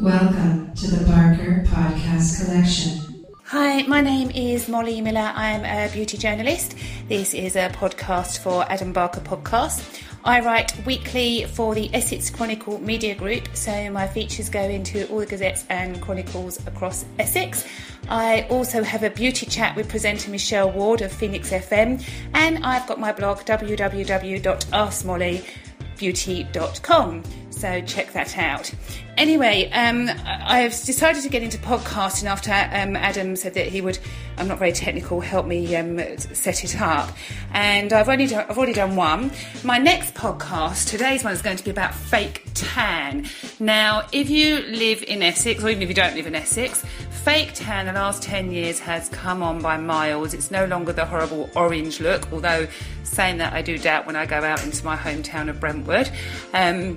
Welcome to the Barker Podcast Collection. Hi, my name is Molly Miller. I am a beauty journalist. This is a podcast for Adam Barker Podcast. I write weekly for the Essex Chronicle Media Group, so my features go into all the gazettes and chronicles across Essex. I also have a beauty chat with presenter Michelle Ward of Phoenix FM, and I've got my blog www.askmollybeauty.com so check that out. Anyway, um, I've decided to get into podcasting after um, Adam said that he would. I'm not very technical. Help me um, set it up, and I've only done, I've already done one. My next podcast, today's one, is going to be about fake tan. Now, if you live in Essex, or even if you don't live in Essex, fake tan the last 10 years has come on by miles. It's no longer the horrible orange look, although saying that I do doubt when I go out into my hometown of Brentwood. Um,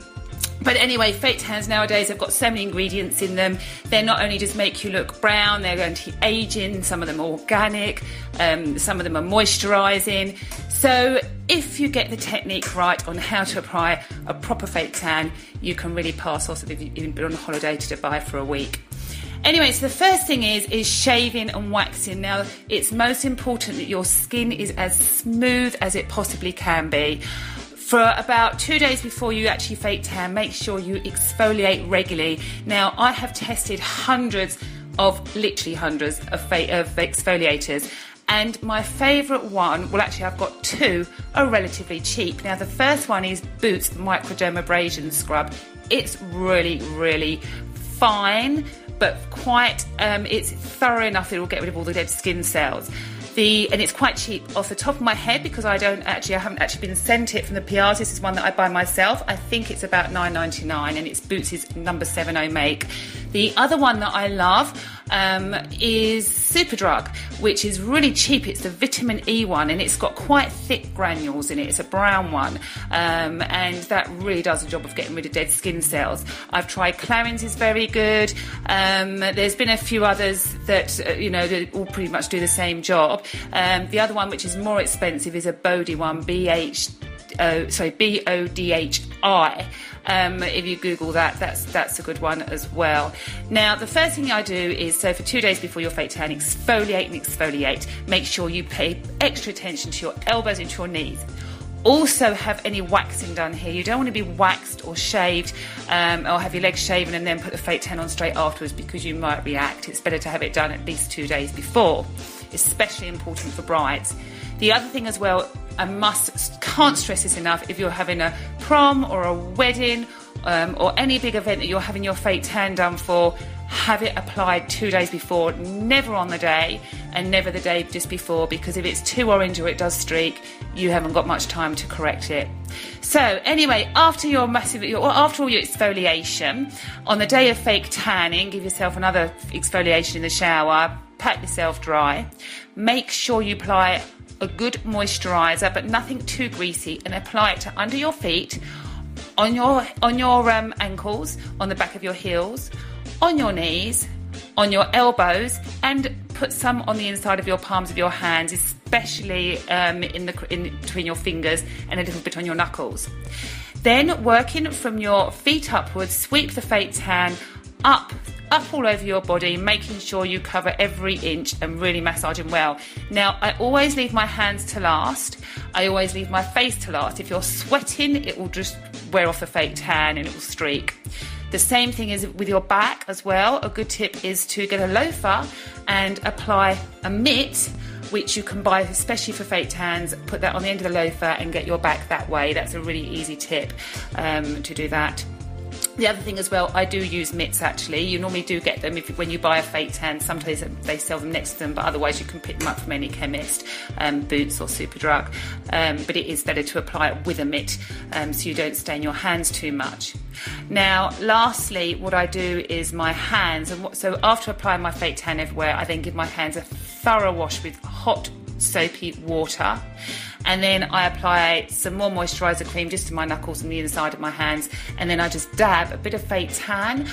but anyway, fake tans nowadays have got so many ingredients in them. They not only just make you look brown, they're anti-aging. Some of them are organic. Um, some of them are moisturising. So if you get the technique right on how to apply a proper fake tan, you can really pass off if you've been on holiday to Dubai for a week. Anyway, so the first thing is is shaving and waxing. Now, it's most important that your skin is as smooth as it possibly can be for about two days before you actually fake tan, make sure you exfoliate regularly. Now, I have tested hundreds of, literally hundreds of, fa- of exfoliators. And my favourite one, well, actually, I've got two, are relatively cheap. Now, the first one is Boots Microdermabrasion Scrub. It's really, really fine, but quite, um, it's thorough enough it will get rid of all the dead skin cells the and it's quite cheap off the top of my head because I don't actually I haven't actually been sent it from the PRs. This is one that I buy myself. I think it's about nine ninety nine, and it's Boots' number seven O make. The other one that I love um, is Superdrug, which is really cheap. It's the vitamin E one, and it's got quite thick granules in it. It's a brown one, um, and that really does a job of getting rid of dead skin cells. I've tried Clarins is very good. Um, there's been a few others that uh, you know that all pretty much do the same job. Um, the other one, which is more expensive, is a Bodhi one, BH. Oh, sorry, B O D H I. Um, if you Google that, that's that's a good one as well. Now, the first thing I do is so for two days before your fake tan, exfoliate and exfoliate. Make sure you pay extra attention to your elbows and to your knees also have any waxing done here. You don't want to be waxed or shaved um, or have your legs shaven and then put the fake tan on straight afterwards because you might react. It's better to have it done at least two days before, especially important for brides. The other thing as well I must can't stress this enough. If you're having a prom or a wedding um, or any big event that you're having your fake tan done for, have it applied two days before, never on the day, and never the day just before. Because if it's too orange or it does streak, you haven't got much time to correct it. So anyway, after your massive, your, after all your exfoliation, on the day of fake tanning, give yourself another exfoliation in the shower. Pat yourself dry. Make sure you apply a good moisturizer, but nothing too greasy, and apply it to under your feet, on your on your um, ankles, on the back of your heels, on your knees, on your elbows, and put some on the inside of your palms of your hands, especially um, in the in between your fingers and a little bit on your knuckles. Then, working from your feet upwards, sweep the fake hand up up all over your body, making sure you cover every inch and really massaging well. Now, I always leave my hands to last. I always leave my face to last. If you're sweating, it will just wear off the fake tan and it will streak. The same thing is with your back as well. A good tip is to get a loofah and apply a mitt, which you can buy especially for fake tans. Put that on the end of the loofah and get your back that way. That's a really easy tip um, to do that. The other thing as well, I do use mitts actually. You normally do get them if, when you buy a fake tan. Sometimes they sell them next to them, but otherwise you can pick them up from any chemist, um, Boots or Superdrug. Um, but it is better to apply it with a mitt um, so you don't stain your hands too much. Now, lastly, what I do is my hands. And what, so after applying my fake tan everywhere, I then give my hands a thorough wash with hot soapy water and then I apply some more moisturiser cream just to my knuckles and the inside of my hands, and then I just dab a bit of fake tan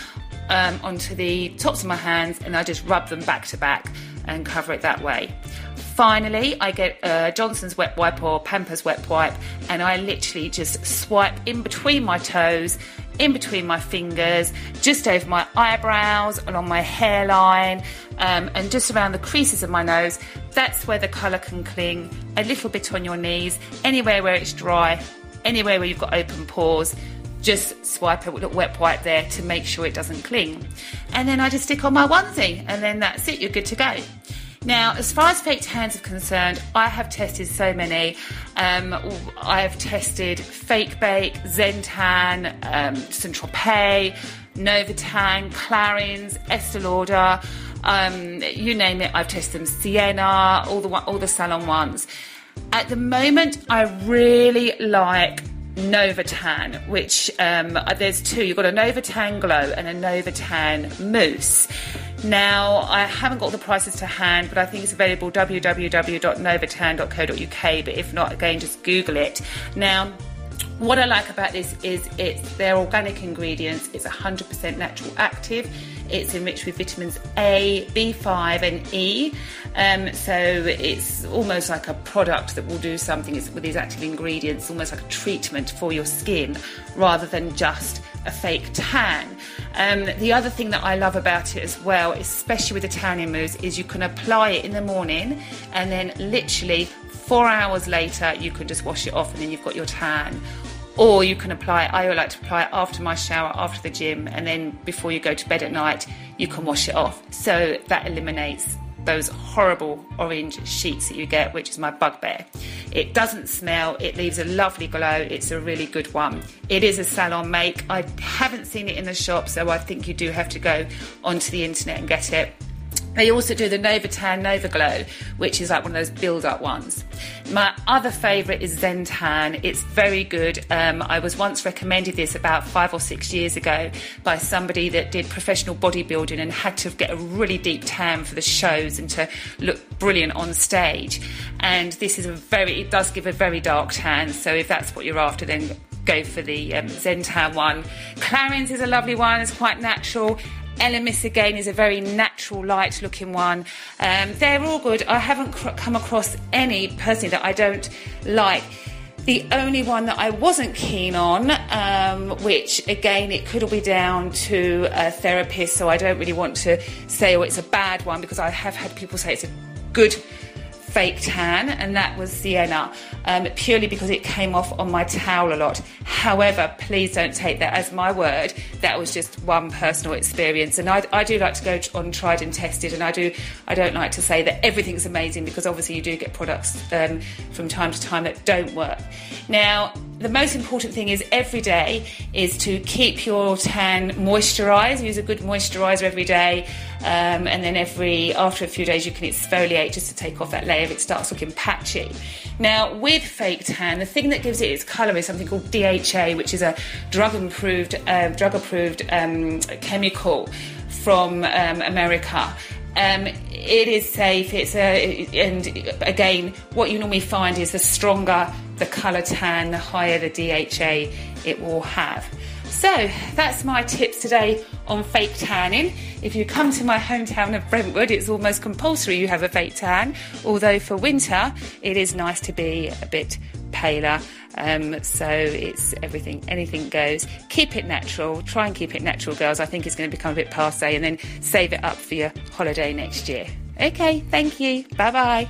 um, onto the tops of my hands, and I just rub them back to back and cover it that way. Finally, I get Johnson's wet wipe or Pampers wet wipe, and I literally just swipe in between my toes in between my fingers, just over my eyebrows, along my hairline, um, and just around the creases of my nose. That's where the colour can cling. A little bit on your knees, anywhere where it's dry, anywhere where you've got open pores. Just swipe a little wet wipe there to make sure it doesn't cling. And then I just stick on my onesie, and then that's it, you're good to go. Now, as far as fake tans are concerned, I have tested so many. Um, I have tested Fake Bake, Zentan, um, Saint Tropez, Novotan, Clarins, Estee Lauder, um, you name it. I've tested them. Sienna, all the all the salon ones. At the moment, I really like Novotan, which um, there's two. You've got a Novotan Glow and a Novotan Mousse. Now, I haven't got the prices to hand, but I think it's available www.novotan.co.uk. But if not, again, just Google it. Now, what I like about this is it's their organic ingredients. It's 100% natural active. It's enriched with vitamins A, B5, and E. Um, so it's almost like a product that will do something with these active ingredients, almost like a treatment for your skin, rather than just a fake tan. Um, the other thing that I love about it as well, especially with the tanning mousse, is you can apply it in the morning and then literally four hours later you can just wash it off and then you've got your tan. Or you can apply it, I like to apply it after my shower, after the gym, and then before you go to bed at night, you can wash it off. So that eliminates those horrible orange sheets that you get, which is my bugbear. It doesn't smell, it leaves a lovely glow, it's a really good one. It is a salon make. I haven't seen it in the shop, so I think you do have to go onto the internet and get it. They also do the Nova Tan Nova Glow, which is like one of those build up ones. My other favourite is Zen Tan. It's very good. Um, I was once recommended this about five or six years ago by somebody that did professional bodybuilding and had to get a really deep tan for the shows and to look brilliant on stage. And this is a very, it does give a very dark tan. So if that's what you're after, then go for the um, Zentan one. Clarins is a lovely one. It's quite natural. Elemis again is a very natural, light looking one. Um, they're all good. I haven't cr- come across any personally that I don't like. The only one that I wasn't keen on, um, which again, it could all be down to a therapist, so I don't really want to say, oh, it's a bad one because I have had people say it's a good fake tan, and that was Sienna, um, purely because it came off on my towel a lot. However, please don't take that as my word. That was just one personal experience, and I, I do like to go on tried and tested, and I do I don't like to say that everything's amazing because obviously you do get products um, from time to time that don't work. Now, the most important thing is every day is to keep your tan moisturized. Use a good moisturizer every day, um, and then every after a few days you can exfoliate just to take off that layer if it starts looking patchy. Now, with fake tan, the thing that gives it its color is something called DHA, which is a drug approved uh, drug approved um, chemical from um, America. Um, it is safe. It's a, and again, what you normally find is the stronger the colour tan, the higher the DHA it will have. So that's my tips today on fake tanning. If you come to my hometown of Brentwood, it's almost compulsory you have a fake tan. Although for winter, it is nice to be a bit paler. Um, so it's everything, anything goes. Keep it natural. Try and keep it natural, girls. I think it's going to become a bit passe, and then save it up for your holiday next year. Okay, thank you. Bye bye.